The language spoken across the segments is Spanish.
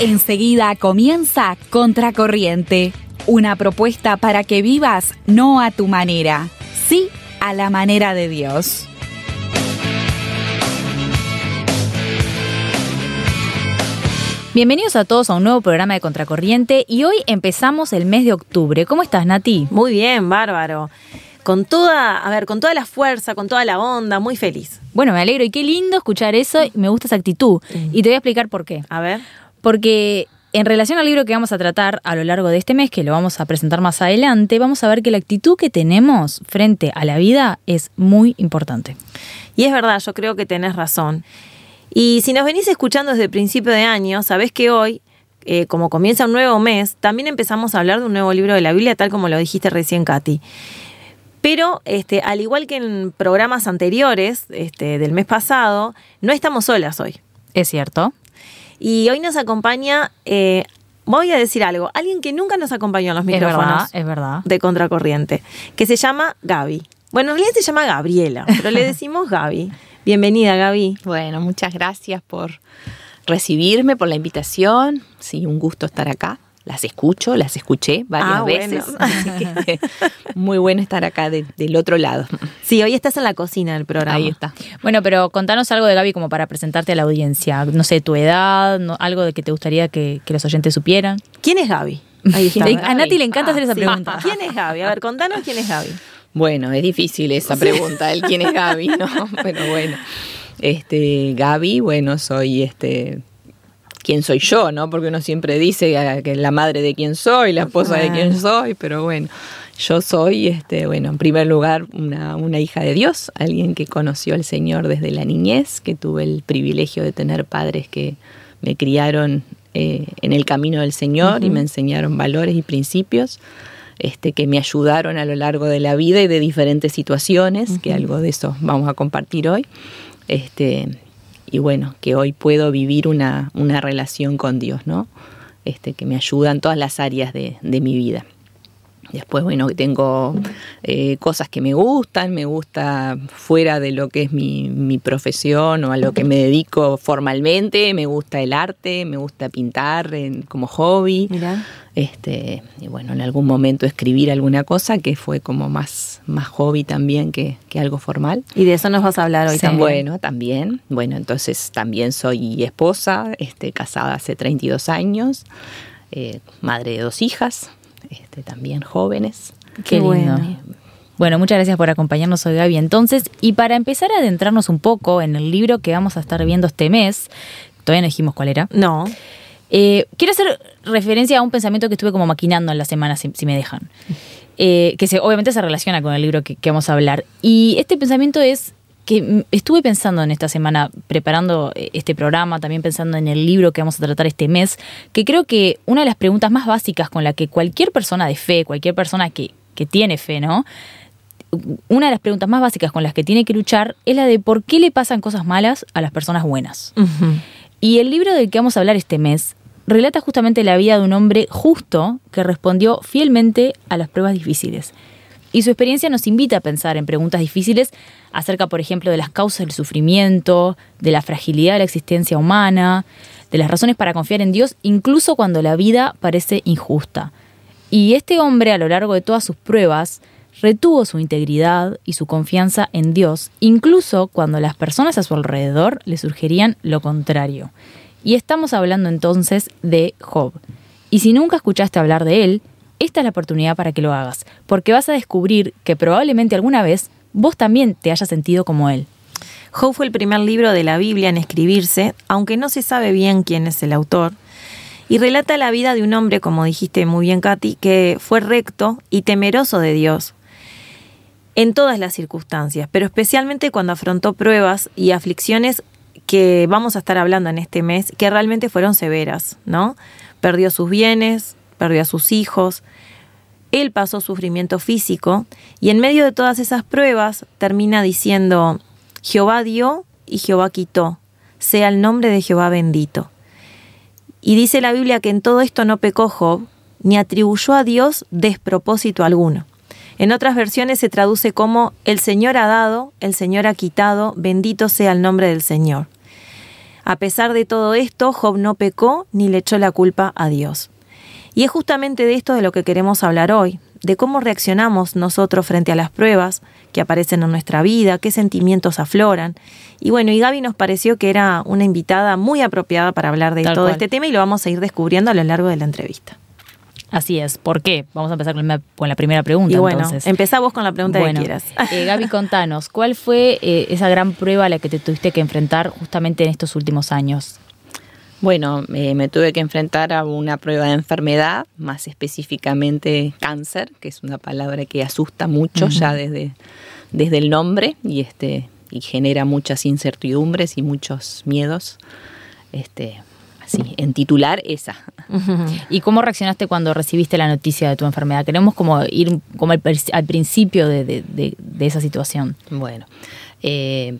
Enseguida comienza Contracorriente, una propuesta para que vivas no a tu manera, sí a la manera de Dios. Bienvenidos a todos a un nuevo programa de Contracorriente y hoy empezamos el mes de octubre. ¿Cómo estás, Nati? Muy bien, bárbaro. Con toda, a ver, con toda la fuerza, con toda la onda, muy feliz. Bueno, me alegro y qué lindo escuchar eso y me gusta esa actitud. Y te voy a explicar por qué. A ver. Porque en relación al libro que vamos a tratar a lo largo de este mes, que lo vamos a presentar más adelante, vamos a ver que la actitud que tenemos frente a la vida es muy importante. Y es verdad, yo creo que tenés razón. Y si nos venís escuchando desde el principio de año, sabés que hoy, eh, como comienza un nuevo mes, también empezamos a hablar de un nuevo libro de la Biblia, tal como lo dijiste recién, Katy. Pero, este, al igual que en programas anteriores este, del mes pasado, no estamos solas hoy. Es cierto. Y hoy nos acompaña, eh, voy a decir algo, alguien que nunca nos acompañó en los micrófonos. Es verdad, es verdad. De Contracorriente, que se llama Gaby. Bueno, en realidad se llama Gabriela, pero le decimos Gaby. Bienvenida, Gaby. Bueno, muchas gracias por recibirme, por la invitación. Sí, un gusto estar acá. Las escucho, las escuché varias Ah, veces. bueno. Así que muy bueno estar acá de- del otro lado. Sí, hoy estás en la cocina del programa. Ahí está. Bueno, pero contanos algo de Gaby como para presentarte a la audiencia. No sé, tu edad, no- algo de que te gustaría que, que los oyentes supieran. ¿Quién es Gaby? Ahí está. Le- a Nati le encanta hacer esa Sí. pregunta. ¿Quién es Gaby? A ver, contanos quién es Gaby. Bueno, es difícil esa pregunta, el quién es Gaby, ¿no? Pero bueno, este, Gaby, bueno, soy este, quién soy yo, ¿no? Porque uno siempre dice que es la madre de quién soy, la esposa de quién soy, pero bueno, yo soy, este, bueno, en primer lugar, una, una hija de Dios, alguien que conoció al Señor desde la niñez, que tuve el privilegio de tener padres que me criaron eh, en el camino del Señor y me enseñaron valores y principios este, que me ayudaron a lo largo de la vida y de diferentes situaciones, que algo de eso vamos a compartir hoy. Este, y bueno, que hoy puedo vivir una, una relación con Dios, ¿no? Este, que me ayuda en todas las áreas de, de mi vida. Después, bueno, tengo eh, cosas que me gustan, me gusta fuera de lo que es mi, mi profesión o a lo que me dedico formalmente, me gusta el arte, me gusta pintar en- como hobby. Mirá. Este, y bueno, en algún momento escribir alguna cosa que fue como más, más hobby también que, que algo formal. Y de eso nos vas a hablar hoy Sí, también. Bueno, también. Bueno, entonces también soy esposa, este, casada hace 32 años, eh, madre de dos hijas, este, también jóvenes. Qué, Qué lindo. bueno. Bueno, muchas gracias por acompañarnos hoy, Gaby. Entonces, y para empezar a adentrarnos un poco en el libro que vamos a estar viendo este mes, todavía no dijimos cuál era, No. eh, quiero hacer referencia a un pensamiento que estuve como maquinando en la semana, si, si me dejan, Eh, que se, obviamente se relaciona con el libro que, que vamos a hablar. Y este pensamiento es que estuve pensando en esta semana, preparando eh, este programa, también pensando en el libro que vamos a tratar este mes, que creo que una de las preguntas más básicas con la que cualquier persona de fe, cualquier persona que, que tiene fe, ¿no? Una de las preguntas más básicas con las que tiene que luchar es la de por qué le pasan cosas malas a las personas buenas. Y el libro del que vamos a hablar este mes relata justamente la vida de un hombre justo que respondió fielmente a las pruebas difíciles. Y su experiencia nos invita a pensar en preguntas difíciles acerca, por ejemplo, de las causas del sufrimiento, de la fragilidad de la existencia humana, de las razones para confiar en Dios, incluso cuando la vida parece injusta. Y este hombre, a lo largo de todas sus pruebas, retuvo su integridad y su confianza en Dios, incluso cuando las personas a su alrededor le sugerían lo contrario. Y estamos hablando entonces de Job. Y si nunca escuchaste hablar de él, esta es la oportunidad para que lo hagas, porque vas a descubrir que probablemente alguna vez vos también te hayas sentido como él. Job fue el primer libro de la Biblia en escribirse, aunque no se sabe bien quién es el autor. Y relata la vida de un hombre, como dijiste muy bien, Katy, que fue recto y temeroso de Dios en todas las circunstancias, pero especialmente cuando afrontó pruebas y aflicciones que vamos a estar hablando en este mes, que realmente fueron severas, ¿no? Perdió sus bienes, perdió a sus hijos, él pasó sufrimiento físico y en medio de todas esas pruebas termina diciendo, Jehová dio y Jehová quitó, sea el nombre de Jehová bendito. Y dice la Biblia que en todo esto no pecó Job, ni atribuyó a Dios despropósito alguno. En otras versiones se traduce como el Señor ha dado, el Señor ha quitado, bendito sea el nombre del Señor. A pesar de todo esto, Job no pecó ni le echó la culpa a Dios. Y es justamente de esto de lo que queremos hablar hoy, de cómo reaccionamos nosotros frente a las pruebas que aparecen en nuestra vida, qué sentimientos afloran. Y bueno, y Gaby nos pareció que era una invitada muy apropiada para hablar de todo este tema y lo vamos a ir descubriendo a lo largo de la entrevista. Así es. ¿Por qué? Vamos a empezar con la, primera pregunta. Y bueno, empezamos con la pregunta que quieras. Eh, Gaby, contanos, ¿cuál fue eh, esa gran prueba a la que te tuviste que enfrentar justamente en estos últimos años? Bueno, eh, me tuve que enfrentar a una prueba de enfermedad, más específicamente cáncer, que es una palabra que asusta mucho ya desde, desde el nombre y este y genera muchas incertidumbres y muchos miedos. Este, así, en titular esa. ¿Y cómo reaccionaste cuando recibiste la noticia de tu enfermedad? Queremos como ir como al, principio de, esa situación. Bueno, eh,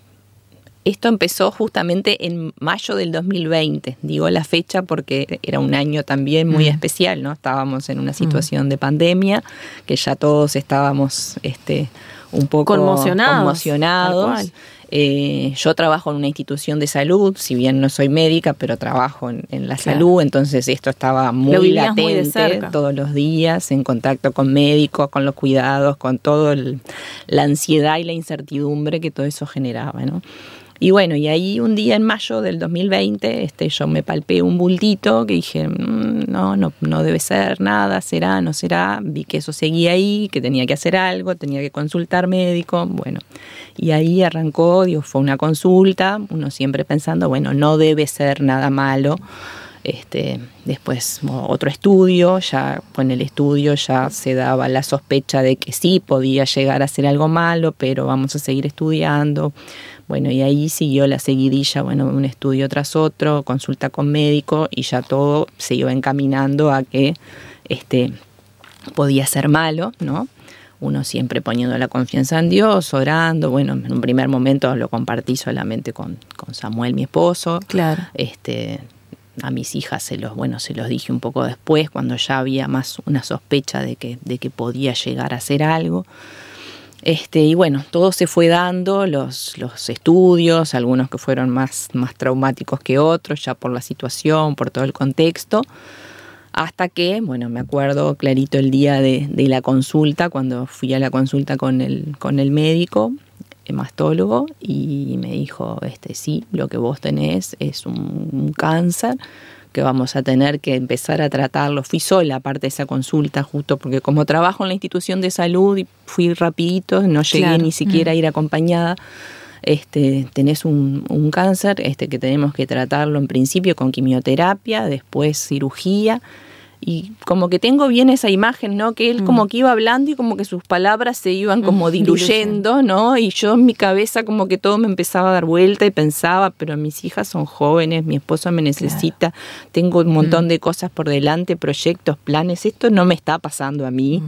esto empezó justamente en mayo del 2020. Digo la fecha porque era un año también muy mm. especial, ¿no? Estábamos en una mm. situación de pandemia, que ya todos estábamos este, un poco conmocionados. Eh, yo trabajo en una institución de salud, si bien no soy médica, pero trabajo en, la salud, entonces esto estaba muy latente todos los días, en contacto con médicos, con los cuidados, con toda la ansiedad y la incertidumbre que todo eso generaba, ¿no? Y bueno, y ahí un día en mayo del 2020, este, yo me palpé un bultito que dije, mm, no, no, no debe ser nada, será, no será. Vi que eso seguía ahí, que tenía que hacer algo, tenía que consultar médico, bueno. Y ahí arrancó, digo, fue una consulta, uno siempre pensando, bueno, no debe ser nada malo. Este, después otro estudio, ya con el estudio ya se daba la sospecha de que sí podía llegar a ser algo malo, pero vamos a seguir estudiando. Bueno, y ahí siguió la seguidilla, bueno, un estudio tras otro, consulta con médico y ya todo se iba encaminando a que este, podía ser malo, ¿no? Uno siempre poniendo la confianza en Dios, orando. Bueno, en un primer momento lo compartí solamente con, con Samuel, mi esposo. Claro. Este, a mis hijas se los, bueno, se los dije un poco después, cuando ya había más una sospecha de que, de que podía llegar a ser algo. Este, y bueno, todo se fue dando, los, los estudios, algunos que fueron más, más traumáticos que otros, ya por la situación, por todo el contexto, hasta que, bueno, me acuerdo clarito el día de, la consulta, cuando fui a la consulta con el, con el médico, hemastólogo, y me dijo, este, sí, lo que vos tenés es un cáncer, que vamos a tener que empezar a tratarlo. Fui sola aparte de esa consulta, justo porque como trabajo en la institución de salud y fui rapidito, no llegué ni siquiera a mm. ir acompañada. Este, tenés un, un, cáncer este, que tenemos que tratarlo en principio con quimioterapia, después cirugía y como que tengo bien esa imagen, ¿no? Que él como mm. que iba hablando y como que sus palabras se iban como mm, diluyendo, ¿no? Y yo en mi cabeza como que todo me empezaba a dar vuelta y pensaba, pero mis hijas son jóvenes, mi esposo me necesita, tengo un montón mm. de cosas por delante, proyectos, planes, esto no me está pasando a mí.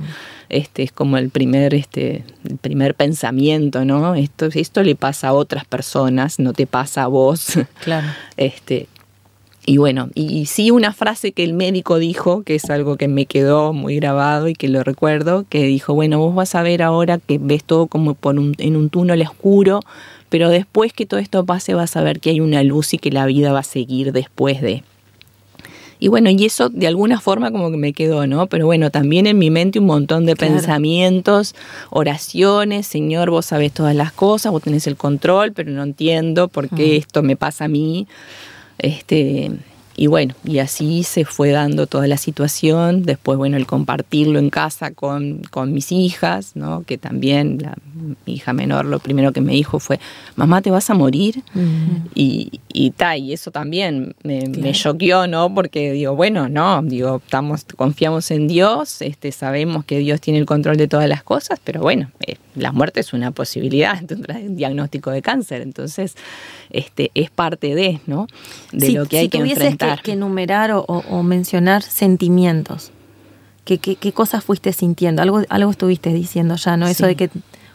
Este es como el primer este el primer pensamiento, ¿no? Esto esto le pasa a otras personas, no te pasa a vos. Claro. Este y bueno, y, sí una frase que el médico dijo, que es algo que me quedó muy grabado y que lo recuerdo, que dijo, bueno, vos vas a ver ahora que ves todo como por un, en un túnel oscuro, pero después que todo esto pase vas a ver que hay una luz y que la vida va a seguir después de. Y bueno, y eso de alguna forma como que me quedó, ¿no? Pero bueno, también en mi mente un montón de pensamientos, oraciones, Señor, vos sabés todas las cosas, vos tenés el control, pero no entiendo por qué esto me pasa a mí. Este, y bueno, y así se fue dando toda la situación. Después, bueno, el compartirlo en casa con, con mis hijas, ¿no? Que también la, mi hija menor lo primero que me dijo fue, mamá, ¿te vas a morir? Y, y, y eso también me, me choqueó, ¿no? Porque digo, bueno, no, digo, estamos, confiamos en Dios, este, sabemos que Dios tiene el control de todas las cosas, pero bueno, eh, la muerte es una posibilidad, un diagnóstico de cáncer, entonces este, es parte de, ¿no? De lo que hay que enfrentar. Que, que enumerar o, mencionar sentimientos, ¿qué, qué, cosas fuiste sintiendo? Algo, algo estuviste diciendo ya, ¿no? Eso de que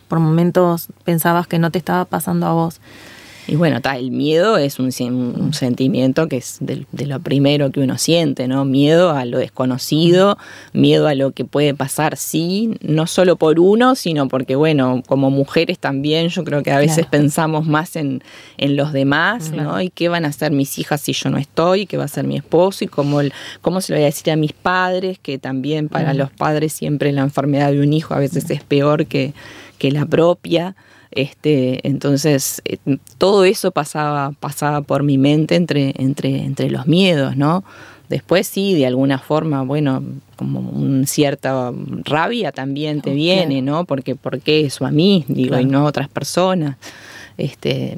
por momentos pensabas que no te estaba pasando a vos. Y bueno, ta, el miedo es un, un sentimiento que es de, de, lo primero que uno siente, ¿no? Miedo a lo desconocido, miedo a lo que puede pasar, sí, no solo por uno, sino porque, bueno, como mujeres también yo creo que a veces pensamos más en, en, los demás, ¿no? Y qué van a hacer mis hijas si yo no estoy, qué va a hacer mi esposo y cómo, el, cómo se lo voy a decir a mis padres, que también para los padres siempre la enfermedad de un hijo a veces es peor que, que la propia. Este, entonces, eh, todo eso pasaba, pasaba por mi mente entre, entre, entre los miedos, ¿no? Después sí, de alguna forma, bueno, como una cierta rabia también te viene, ¿no? Porque ¿por qué eso a mí? Digo, y no a otras personas. Este,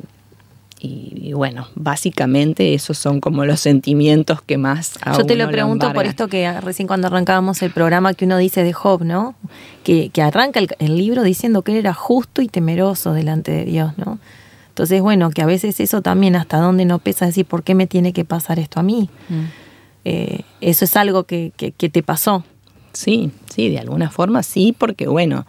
y, bueno, básicamente esos son como los sentimientos que más... Yo te lo pregunto por esto que recién cuando arrancábamos el programa que uno dice de Job, ¿no? Que, que arranca el, el, libro diciendo que él era justo y temeroso delante de Dios, ¿no? Entonces, bueno, que a veces eso también hasta dónde no pesa decir, ¿por qué me tiene que pasar esto a mí? Mm. Eh, eso es algo que, que, que te pasó. Sí, sí, de alguna forma sí, porque bueno,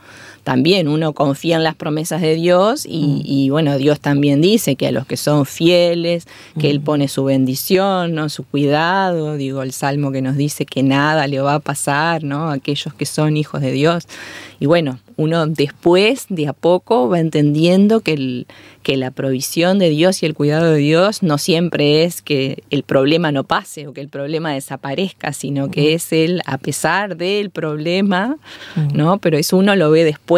también uno confía en las promesas de Dios y, bueno, Dios también dice que a los que son fieles, que Él pone su bendición, ¿no? su cuidado, digo, el Salmo que nos dice que nada le va a pasar, ¿no? Aquellos que son hijos de Dios. Y bueno, uno después, de a poco, va entendiendo que, el, que la provisión de Dios y el cuidado de Dios no siempre es que el problema no pase o que el problema desaparezca, sino que es el, a pesar del problema, ¿no? Pero eso uno lo ve después,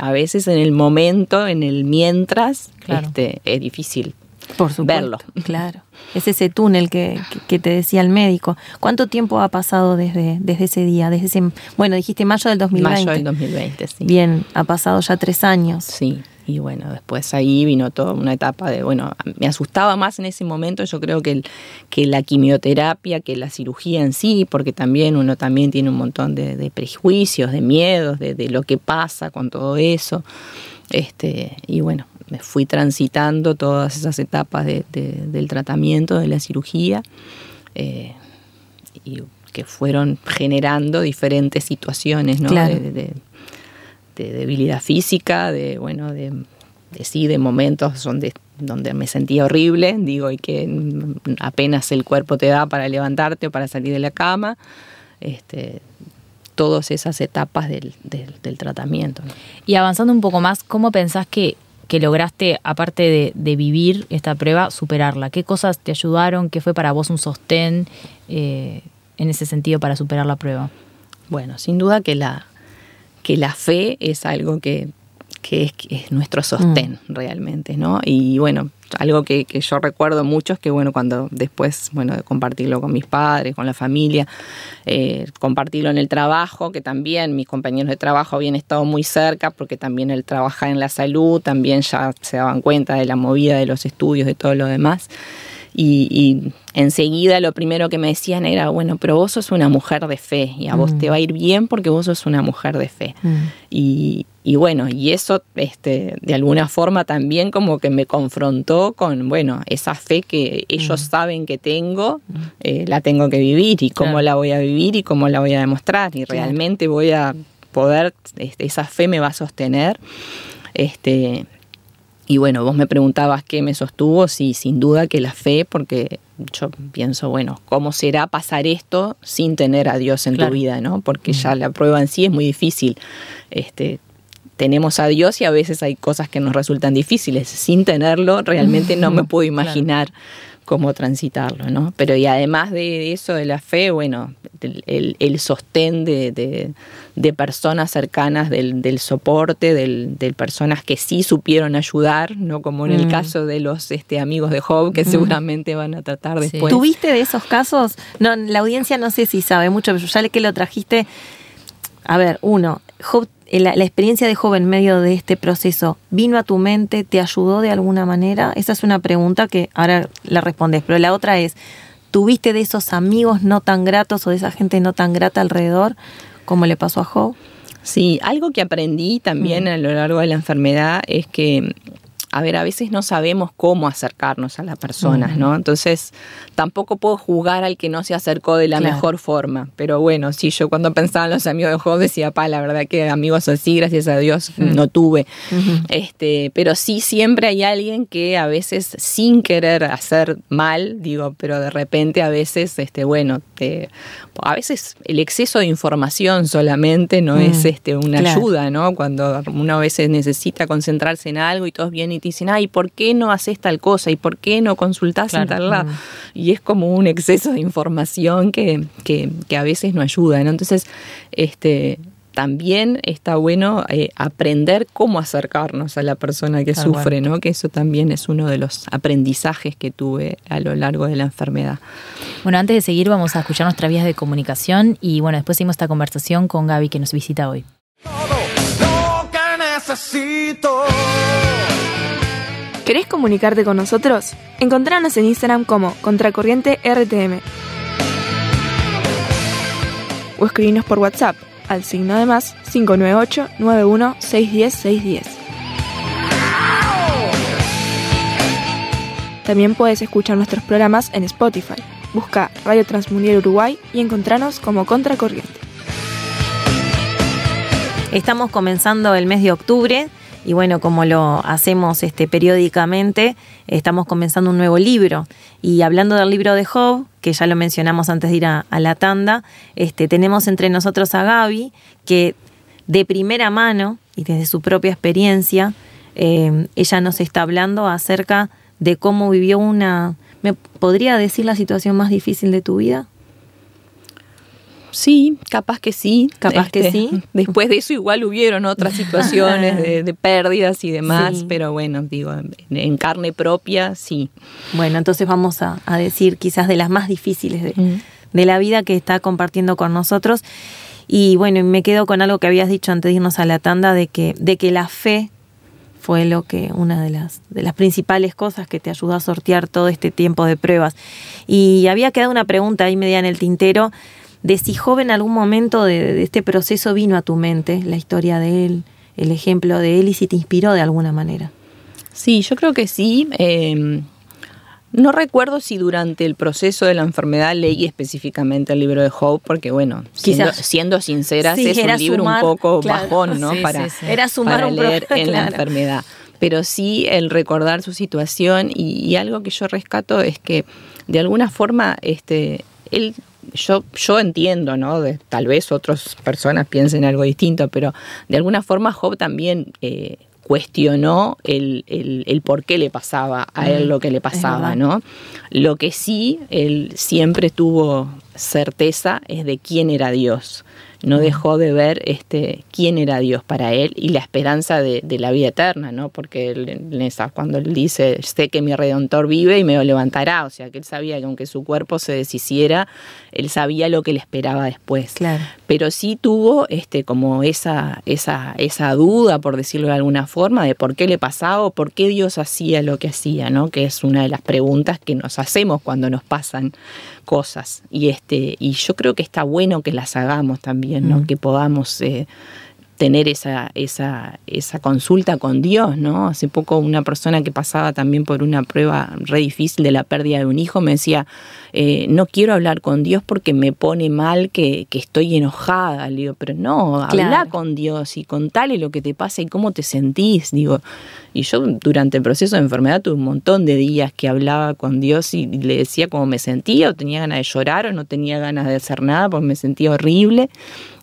a veces en el momento, en el mientras, este, es difícil por verlo. Claro. Es ese túnel que, que, te decía el médico. ¿Cuánto tiempo ha pasado desde, desde ese día? Desde ese, bueno, dijiste mayo del 2020. Mayo del 2020, sí. Bien, ha pasado ya tres años. Sí. Y bueno, después ahí vino toda una etapa de, bueno, me asustaba más en ese momento, yo creo que, el, que la quimioterapia, que la cirugía en sí, porque también uno también tiene un montón de, de prejuicios, de miedos, de, de, lo que pasa con todo eso. Este, y bueno, me fui transitando todas esas etapas de, de, del tratamiento, de la cirugía, eh, y que fueron generando diferentes situaciones ¿no? Claro. De, de, debilidad física, de bueno, de, sí, de momentos donde, donde me sentía horrible, digo, y que apenas el cuerpo te da para levantarte o para salir de la cama. Este, todas esas etapas del, del, del tratamiento. ¿no? Y avanzando un poco más, ¿cómo pensás que que lograste, aparte de, de, vivir esta prueba, superarla? ¿Qué cosas te ayudaron? ¿Qué fue para vos un sostén eh, en ese sentido para superar la prueba? Bueno, sin duda que la, que la fe es algo que, que, es, que es, nuestro sostén mm. realmente, ¿no? Y bueno, algo que, que, yo recuerdo mucho es que, bueno, cuando después, bueno, de compartirlo con mis padres, con la familia, eh, compartirlo en el trabajo, que también mis compañeros de trabajo habían estado muy cerca, porque también el trabajar en la salud, también ya se daban cuenta de la movida de los estudios, de todo lo demás. Y, y, enseguida lo primero que me decían era, bueno, pero vos sos una mujer de fe y a vos mm. te va a ir bien porque vos sos una mujer de fe. Mm. Y, y, bueno, y eso este, de alguna forma también como que me confrontó con, bueno, esa fe que ellos mm. saben que tengo, eh, la tengo que vivir y cómo claro. la voy a vivir y cómo la voy a demostrar y realmente voy a poder, este, esa fe me va a sostener. Este, y bueno, vos me preguntabas qué me sostuvo, sí, sin duda que la fe, porque yo pienso, bueno, ¿cómo será pasar esto sin tener a Dios en claro. tu vida, no? Porque ya la prueba en sí es muy difícil. Este, tenemos a Dios y a veces hay cosas que nos resultan difíciles. Sin tenerlo, realmente no me puedo imaginar claro. Cómo transitarlo, ¿no? Pero y además de eso de la fe, bueno, el, sostén de, de, de, personas cercanas, del, del soporte, del, de personas que sí supieron ayudar, no como en mm. el caso de los este, amigos de Job, que mm. seguramente van a tratar después. ¿Tuviste de esos casos? No, la audiencia no sé si sabe mucho, pero ya que lo trajiste. A ver, uno, Job la, la, experiencia de Job en medio de este proceso vino a tu mente, te ayudó de alguna manera? Esa es una pregunta que ahora la respondes, pero la otra es, ¿tuviste de esos amigos no tan gratos o de esa gente no tan grata alrededor como le pasó a Job? Sí, algo que aprendí también mm. a lo largo de la enfermedad es que a ver, a veces no sabemos cómo acercarnos a las personas, ¿no? Entonces, tampoco puedo juzgar al que no se acercó de la mejor forma. Pero bueno, sí, yo cuando pensaba en los amigos de Job decía, pa, la verdad que amigos así, gracias a Dios, no tuve. este, pero sí siempre hay alguien que a veces sin querer hacer mal, digo, pero de repente a veces, este, bueno, te, a veces el exceso de información solamente no es mm, este, una ayuda, ¿no? Cuando uno a veces necesita concentrarse en algo y todos vienen y dicen, ay, ¿por qué no haces tal cosa? ¿Y por qué no consultás en tal lado? Mm. Y es como un exceso de información que, que, que a veces no ayuda, ¿no? Entonces, este, también está bueno eh, aprender cómo acercarnos a la persona que sufre, ¿no? Que eso también es uno de los aprendizajes que tuve a lo largo de la enfermedad. Bueno, antes de seguir vamos a escuchar nuestras vías de comunicación y bueno, después seguimos esta conversación con Gaby que nos visita hoy. ¿Querés comunicarte con nosotros? Encontranos en Instagram como Contracorriente RTM. O escribinos por WhatsApp al signo de más 598 91 610 610. También puedes escuchar nuestros programas en Spotify. Busca Radio Transmundial Uruguay y encontranos como Contracorriente. Estamos comenzando el mes de octubre y bueno, como lo hacemos este, periódicamente, estamos comenzando un nuevo libro. Y hablando del libro de Job, que ya lo mencionamos antes de ir a, la tanda, este, tenemos entre nosotros a Gaby, que de primera mano y desde su propia experiencia, eh, ella nos está hablando acerca de cómo vivió una... ¿Me podría decir la situación más difícil de tu vida? Sí, capaz que sí. Capaz que este, sí. Después de eso igual hubieron otras situaciones de, pérdidas y demás, pero bueno, digo, en, carne propia, sí. Bueno, entonces vamos a, decir quizás de las más difíciles mm. de, la vida que está compartiendo con nosotros. Y bueno, me quedo con algo que habías dicho antes de irnos a la tanda, de que, de que la fe fue lo que una de las, de las principales cosas que te ayudó a sortear todo este tiempo de pruebas. Y había quedado una pregunta ahí media en el tintero de si joven en algún momento de, este proceso vino a tu mente la historia de él, el ejemplo de él y si te inspiró de alguna manera. Sí, yo creo que sí. Em, no recuerdo si durante el proceso de la enfermedad leí específicamente el libro de Hope, porque bueno, siendo, siendo sinceras, es un libro un poco bajón, ¿no? para, era sumar leer en la enfermedad. Pero sí el recordar su situación y, y, algo que yo rescato es que de alguna forma este, él yo, yo entiendo, ¿no? De, tal vez otras personas piensen algo distinto, pero de alguna forma Job también eh, cuestionó el, el, por qué le pasaba a él mm, lo que le pasaba, ¿no? Lo que sí, él siempre tuvo certeza es de quién era Dios no dejó de ver este, quién era Dios para él y la esperanza de, la vida eterna, ¿no? Porque él, cuando él dice, sé que mi redentor vive y me lo levantará, o sea que él sabía que aunque su cuerpo se deshiciera, él sabía lo que le esperaba después. Claro. Pero sí tuvo este, como esa, esa, esa duda, por decirlo de alguna forma, de por qué le pasaba o por qué Dios hacía lo que hacía, ¿no? Que es una de las preguntas que nos hacemos cuando nos pasan cosas. Y, este, y yo creo que está bueno que las hagamos también, ¿no? Mm. Que podamos eh, tener esa, esa, esa consulta con Dios, ¿no? Hace poco una persona que pasaba también por una prueba re difícil de la pérdida de un hijo me decía, eh, no quiero hablar con Dios porque me pone mal que, que estoy enojada. Le digo, pero no, habla con Dios y contale lo que te pasa y cómo te sentís. Digo, y yo durante el proceso de enfermedad tuve un montón de días que hablaba con Dios y le decía cómo me sentía, o tenía ganas de llorar, o no tenía ganas de hacer nada porque me sentía horrible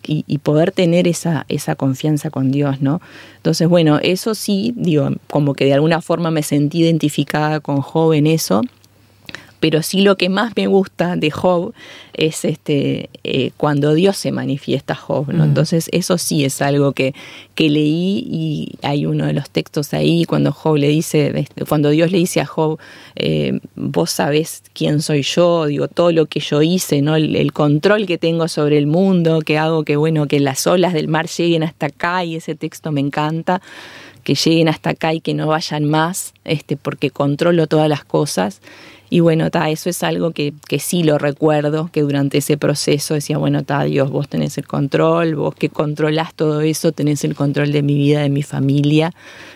y, poder tener esa, esa confianza con Dios, ¿no? Entonces, bueno, eso sí, digo, como que de alguna forma me sentí identificada con Job en eso pero sí lo que más me gusta de Job es este eh, cuando Dios se manifiesta a Job, ¿no? Entonces eso sí es algo que, que, leí y hay uno de los textos ahí cuando Job le dice, este, cuando Dios le dice a Job, eh, vos sabés quién soy yo, digo, todo lo que yo hice, ¿no? El, el, control que tengo sobre el mundo, que hago que, bueno, que las olas del mar lleguen hasta acá y ese texto me encanta, que lleguen hasta acá y que no vayan más este, porque controlo todas las cosas. Y bueno, ta, eso es algo que, que, sí lo recuerdo, que durante ese proceso decía, bueno, ta, Dios, vos tenés el control, vos que controlás todo eso, tenés el control de mi vida, de mi familia,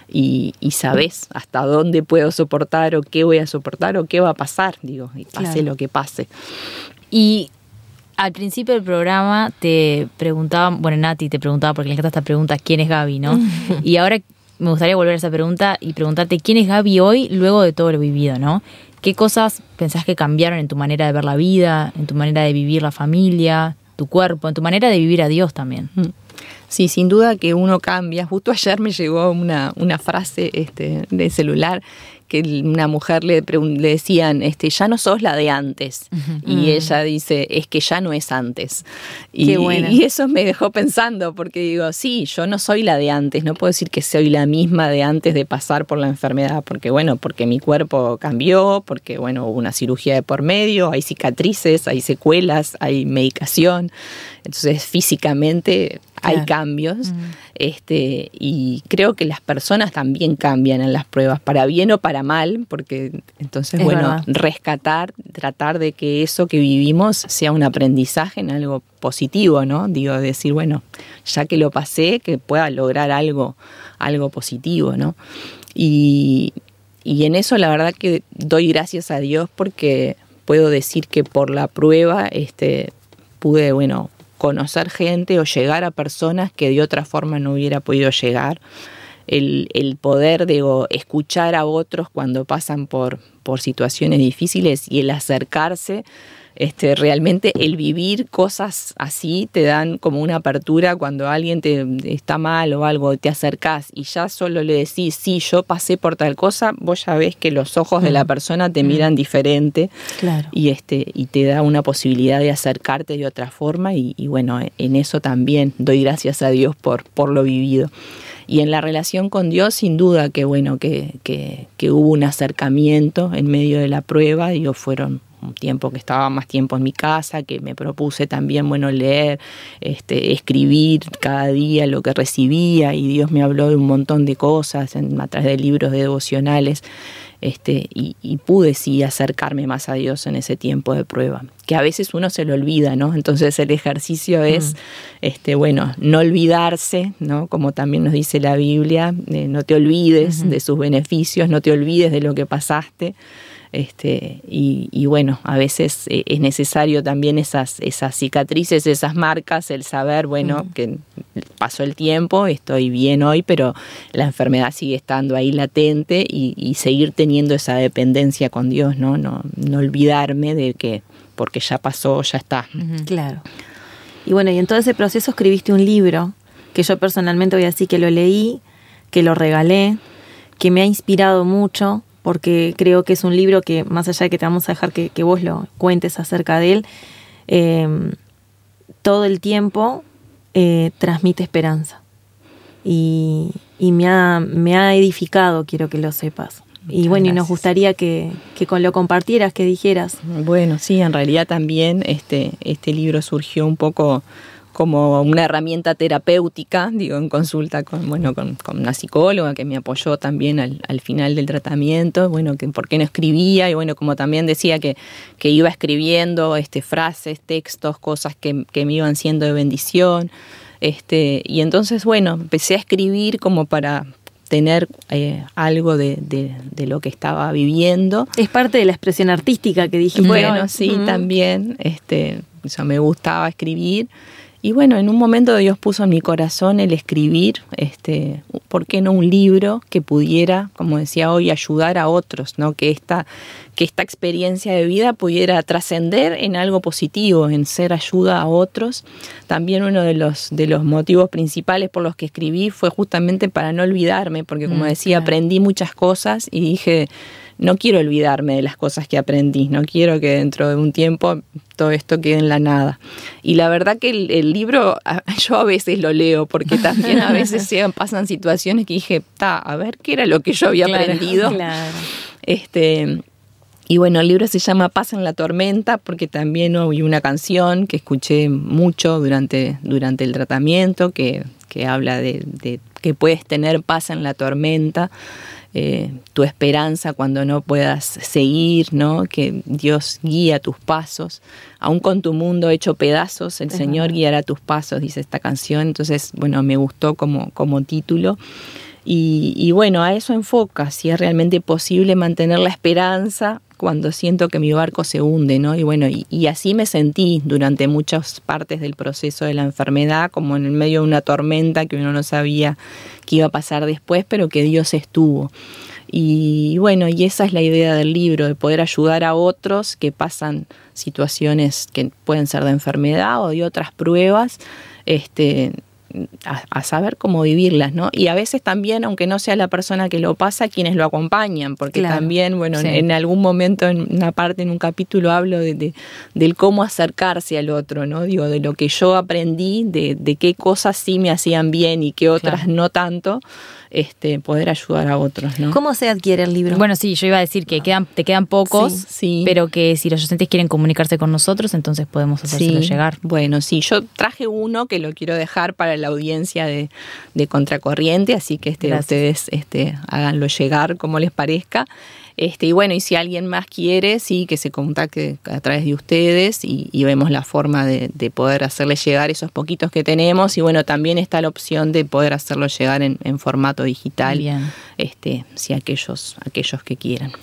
y, y sabés hasta dónde puedo soportar o qué voy a soportar o qué va a pasar, digo, y pase Claro. lo que pase. Y al principio del programa te preguntaba, bueno, Nati te preguntaba, porque le encanta esta pregunta, ¿quién es Gaby, no? y ahora me gustaría volver a esa pregunta y preguntarte, ¿quién es Gaby hoy luego de todo lo vivido, no? ¿Qué cosas pensás que cambiaron en tu manera de ver la vida, en tu manera de vivir la familia, tu cuerpo, en tu manera de vivir a Dios también? Sí, sin duda que uno cambia. Justo ayer me llegó una, una frase este, de celular que una mujer le, le decían, este, ya no sos la de antes. Y ella dice, es que ya no es antes. Y, Qué buena. y eso me dejó pensando, porque digo, sí, yo no soy la de antes, no puedo decir que soy la misma de antes de pasar por la enfermedad, porque bueno, porque mi cuerpo cambió, porque bueno, hubo una cirugía de por medio, hay cicatrices, hay secuelas, hay medicación. Entonces, físicamente hay Claro. cambios. Este, y creo que las personas también cambian en las pruebas, para bien o para mal, porque entonces, Es bueno, verdad. rescatar, tratar de que eso que vivimos sea un aprendizaje en algo positivo, ¿no? Digo, decir, bueno, ya que lo pasé, que pueda lograr algo, algo positivo, ¿no? Y, y en eso la verdad que doy gracias a Dios porque puedo decir que por la prueba este, pude, bueno, conocer gente o llegar a personas que de otra forma no hubiera podido llegar. El, el poder, digo, escuchar a otros cuando pasan por, por situaciones difíciles y el acercarse, este, realmente el vivir cosas así te dan como una apertura cuando alguien te está mal o algo, te acercás y ya solo le decís, sí, yo pasé por tal cosa, vos ya ves que los ojos de la persona te miran diferente Claro. y este y te da una posibilidad de acercarte de otra forma y, y bueno en eso también doy gracias a Dios por por lo vivido. Y en la relación con Dios sin duda que bueno que, que, que hubo un acercamiento en medio de la prueba digo fueron un tiempo que estaba más tiempo en mi casa, que me propuse también, bueno, leer, este, escribir cada día lo que recibía y Dios me habló de un montón de cosas en, a través de libros de devocionales este, y, y pude sí acercarme más a Dios en ese tiempo de prueba, que a veces uno se lo olvida, ¿no? Entonces el ejercicio es, este, bueno, no olvidarse, ¿no? Como también nos dice la Biblia, eh, no te olvides de sus beneficios, no te olvides de lo que pasaste. Este, y, y bueno, a veces eh, es necesario también esas, esas cicatrices, esas marcas, el saber, bueno, que pasó el tiempo, estoy bien hoy, pero la enfermedad sigue estando ahí latente y, y seguir teniendo esa dependencia con Dios, ¿no? No, no olvidarme de que porque ya pasó, ya está. Claro. Y bueno, y en todo ese proceso escribiste un libro que yo personalmente voy a decir que lo leí, que lo regalé, que me ha inspirado mucho, porque creo que es un libro que, más allá de que te vamos a dejar que, que vos lo cuentes acerca de él, eh, todo el tiempo eh, transmite esperanza. Y, y me, ha, me ha edificado, quiero que lo sepas. y bueno, y nos gustaría que, que con lo compartieras, que dijeras. Bueno, sí, en realidad también este, este libro surgió un poco como una herramienta terapéutica, digo, en consulta con, bueno, con, con una psicóloga que me apoyó también al, al, final del tratamiento, bueno, que por qué no escribía, y bueno, como también decía que, que iba escribiendo este, frases, textos, cosas que, que me iban siendo de bendición. Este, y entonces, bueno, empecé a escribir como para tener eh, algo de, de, de, lo que estaba viviendo. Es parte de la expresión artística que dijiste. Bueno, sí, uh -huh. también. Este, eso me gustaba escribir. Y bueno, en un momento Dios puso en mi corazón el escribir, este, ¿por qué no un libro que pudiera, como decía hoy, ayudar a otros, ¿no? Que esta, que esta experiencia de vida pudiera trascender en algo positivo, en ser ayuda a otros. También uno de los, de los motivos principales por los que escribí fue justamente para no olvidarme, porque como decía, mm, claro. aprendí muchas cosas y dije, no quiero olvidarme de las cosas que aprendí, no quiero que dentro de un tiempo todo esto quede en la nada. Y la verdad que el, el libro, yo a veces lo leo, porque también a veces se pasan situaciones que dije, ta, a ver qué era lo que yo había claro, aprendido. Claro. Este, y bueno, el libro se llama Paz en la tormenta, porque también hay una canción que escuché mucho durante, durante el tratamiento, que, que habla de, de que puedes tener paz en la tormenta. Eh, tu esperanza cuando no puedas seguir, ¿no? Que Dios guía tus pasos. Aún con tu mundo hecho pedazos, el Señor guiará tus pasos, dice esta canción. Entonces, bueno, me gustó como, como título. Y, bueno, a eso enfoca, si es realmente posible mantener la esperanza cuando siento que mi barco se hunde, ¿no? Y bueno, y, así me sentí durante muchas partes del proceso de la enfermedad, como en el medio de una tormenta que uno no sabía qué iba a pasar después, pero que Dios estuvo. Y bueno, y esa es la idea del libro, de poder ayudar a otros que pasan situaciones que pueden ser de enfermedad o de otras pruebas, este, a, saber cómo vivirlas, ¿no? Y a veces también, aunque no sea la persona que lo pasa, quienes lo acompañan, porque también, bueno, en, algún momento, en una parte, en un capítulo, hablo de, del cómo acercarse al otro, ¿no? Digo, de lo que yo aprendí, de, de qué cosas sí me hacían bien y qué otras no tanto este, poder ayudar a otros. ¿no? ¿Cómo se adquiere el libro? Bueno, sí, yo iba a decir que quedan, te quedan pocos, sí, pero que si los docentes quieren comunicarse con nosotros, entonces podemos hacérselo llegar. Bueno, sí, yo traje uno que lo quiero dejar para la audiencia de, de Contracorriente, así que este, ustedes este, háganlo llegar como les parezca. Este, y bueno, y si alguien más quiere, sí, que se contacte a través de ustedes y, vemos la forma de, poder hacerle llegar esos poquitos que tenemos. Y bueno, también está la opción de poder hacerlo llegar en, formato digital, este, si aquellos, aquellos que quieran.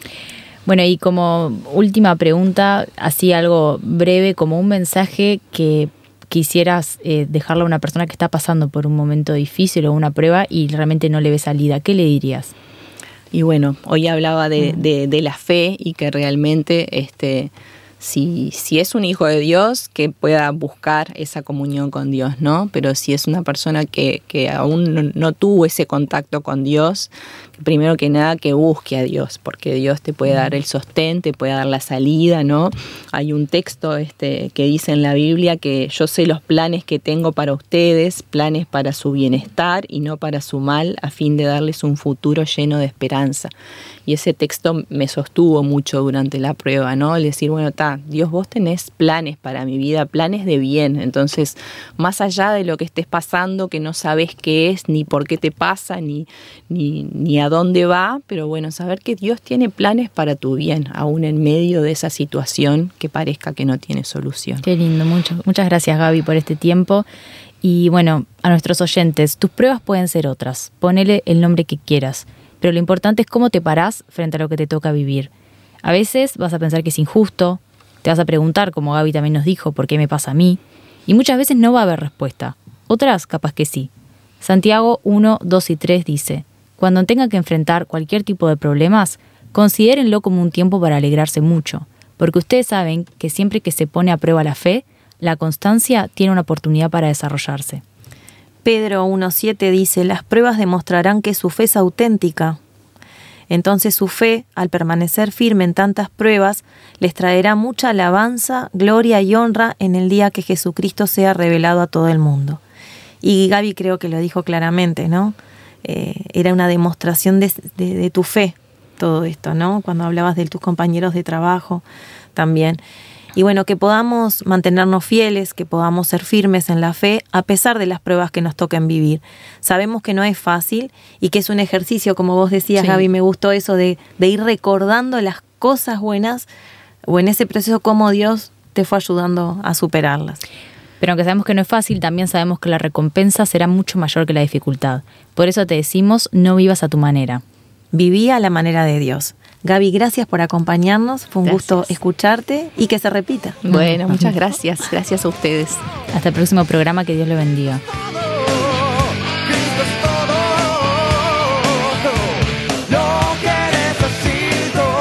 Bueno, y como última pregunta, así algo breve, como un mensaje que quisieras eh, dejarle a una persona que está pasando por un momento difícil o una prueba y realmente no le ve salida, ¿qué le dirías? Y bueno, hoy hablaba de, de, de la fe y que realmente este, si, si es un hijo de Dios, que pueda buscar esa comunión con Dios, ¿no? Pero si es una persona que, que aún no, tuvo ese contacto con Dios, primero que nada que busque a Dios, porque Dios te puede dar el sostén, te puede dar la salida, ¿no? Hay un texto este, que dice en la Biblia que yo sé los planes que tengo para ustedes, planes para su bienestar y no para su mal, a fin de darles un futuro lleno de esperanza. Y ese texto me sostuvo mucho durante la prueba, ¿no? El decir, bueno, ta, Dios, vos tenés planes para mi vida, planes de bien. Entonces, más allá de lo que estés pasando, que no sabes qué es, ni por qué te pasa, ni, ni, ni a dónde va, pero bueno, saber que Dios tiene planes para tu bien, aún en medio de esa situación que parezca que no tiene solución. Qué lindo, muchas muchas gracias Gaby por este tiempo. Y bueno, a nuestros oyentes, tus pruebas pueden ser otras. Ponele el nombre que quieras pero lo importante es cómo te parás frente a lo que te toca vivir. A veces vas a pensar que es injusto, te vas a preguntar, como Gaby también nos dijo, ¿por qué me pasa a mí? Y muchas veces no va a haber respuesta. Otras, capaz que sí. Santiago 1, 2 y 3 dice, Cuando tengan que enfrentar cualquier tipo de problemas, considérenlo como un tiempo para alegrarse mucho, porque ustedes saben que siempre que se pone a prueba la fe, la constancia tiene una oportunidad para desarrollarse. Pedro 1.7 dice, las pruebas demostrarán que su fe es auténtica. Entonces su fe, al permanecer firme en tantas pruebas, les traerá mucha alabanza, gloria y honra en el día que Jesucristo sea revelado a todo el mundo. Y Gaby creo que lo dijo claramente, ¿no? Eh, era una demostración de, de tu fe todo esto, ¿no? Cuando hablabas de tus compañeros de trabajo también. Y bueno, que podamos mantenernos fieles, que podamos ser firmes en la fe a pesar de las pruebas que nos toquen vivir. Sabemos que no es fácil y que es un ejercicio, como vos decías, Gaby, me gustó eso de, de ir recordando las cosas buenas o en ese proceso cómo Dios te fue ayudando a superarlas. Pero aunque sabemos que no es fácil, también sabemos que la recompensa será mucho mayor que la dificultad. Por eso te decimos, no vivas a tu manera. Viví a la manera de Dios. Gaby, gracias por acompañarnos. Fue un gusto escucharte y que se repita. Bueno, muchas gracias. Gracias a ustedes. Hasta el próximo programa. Que Dios le bendiga.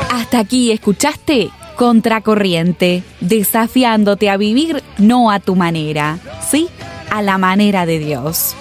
Hasta aquí escuchaste Contracorriente, desafiándote a vivir no a tu manera, sí, a la manera de Dios.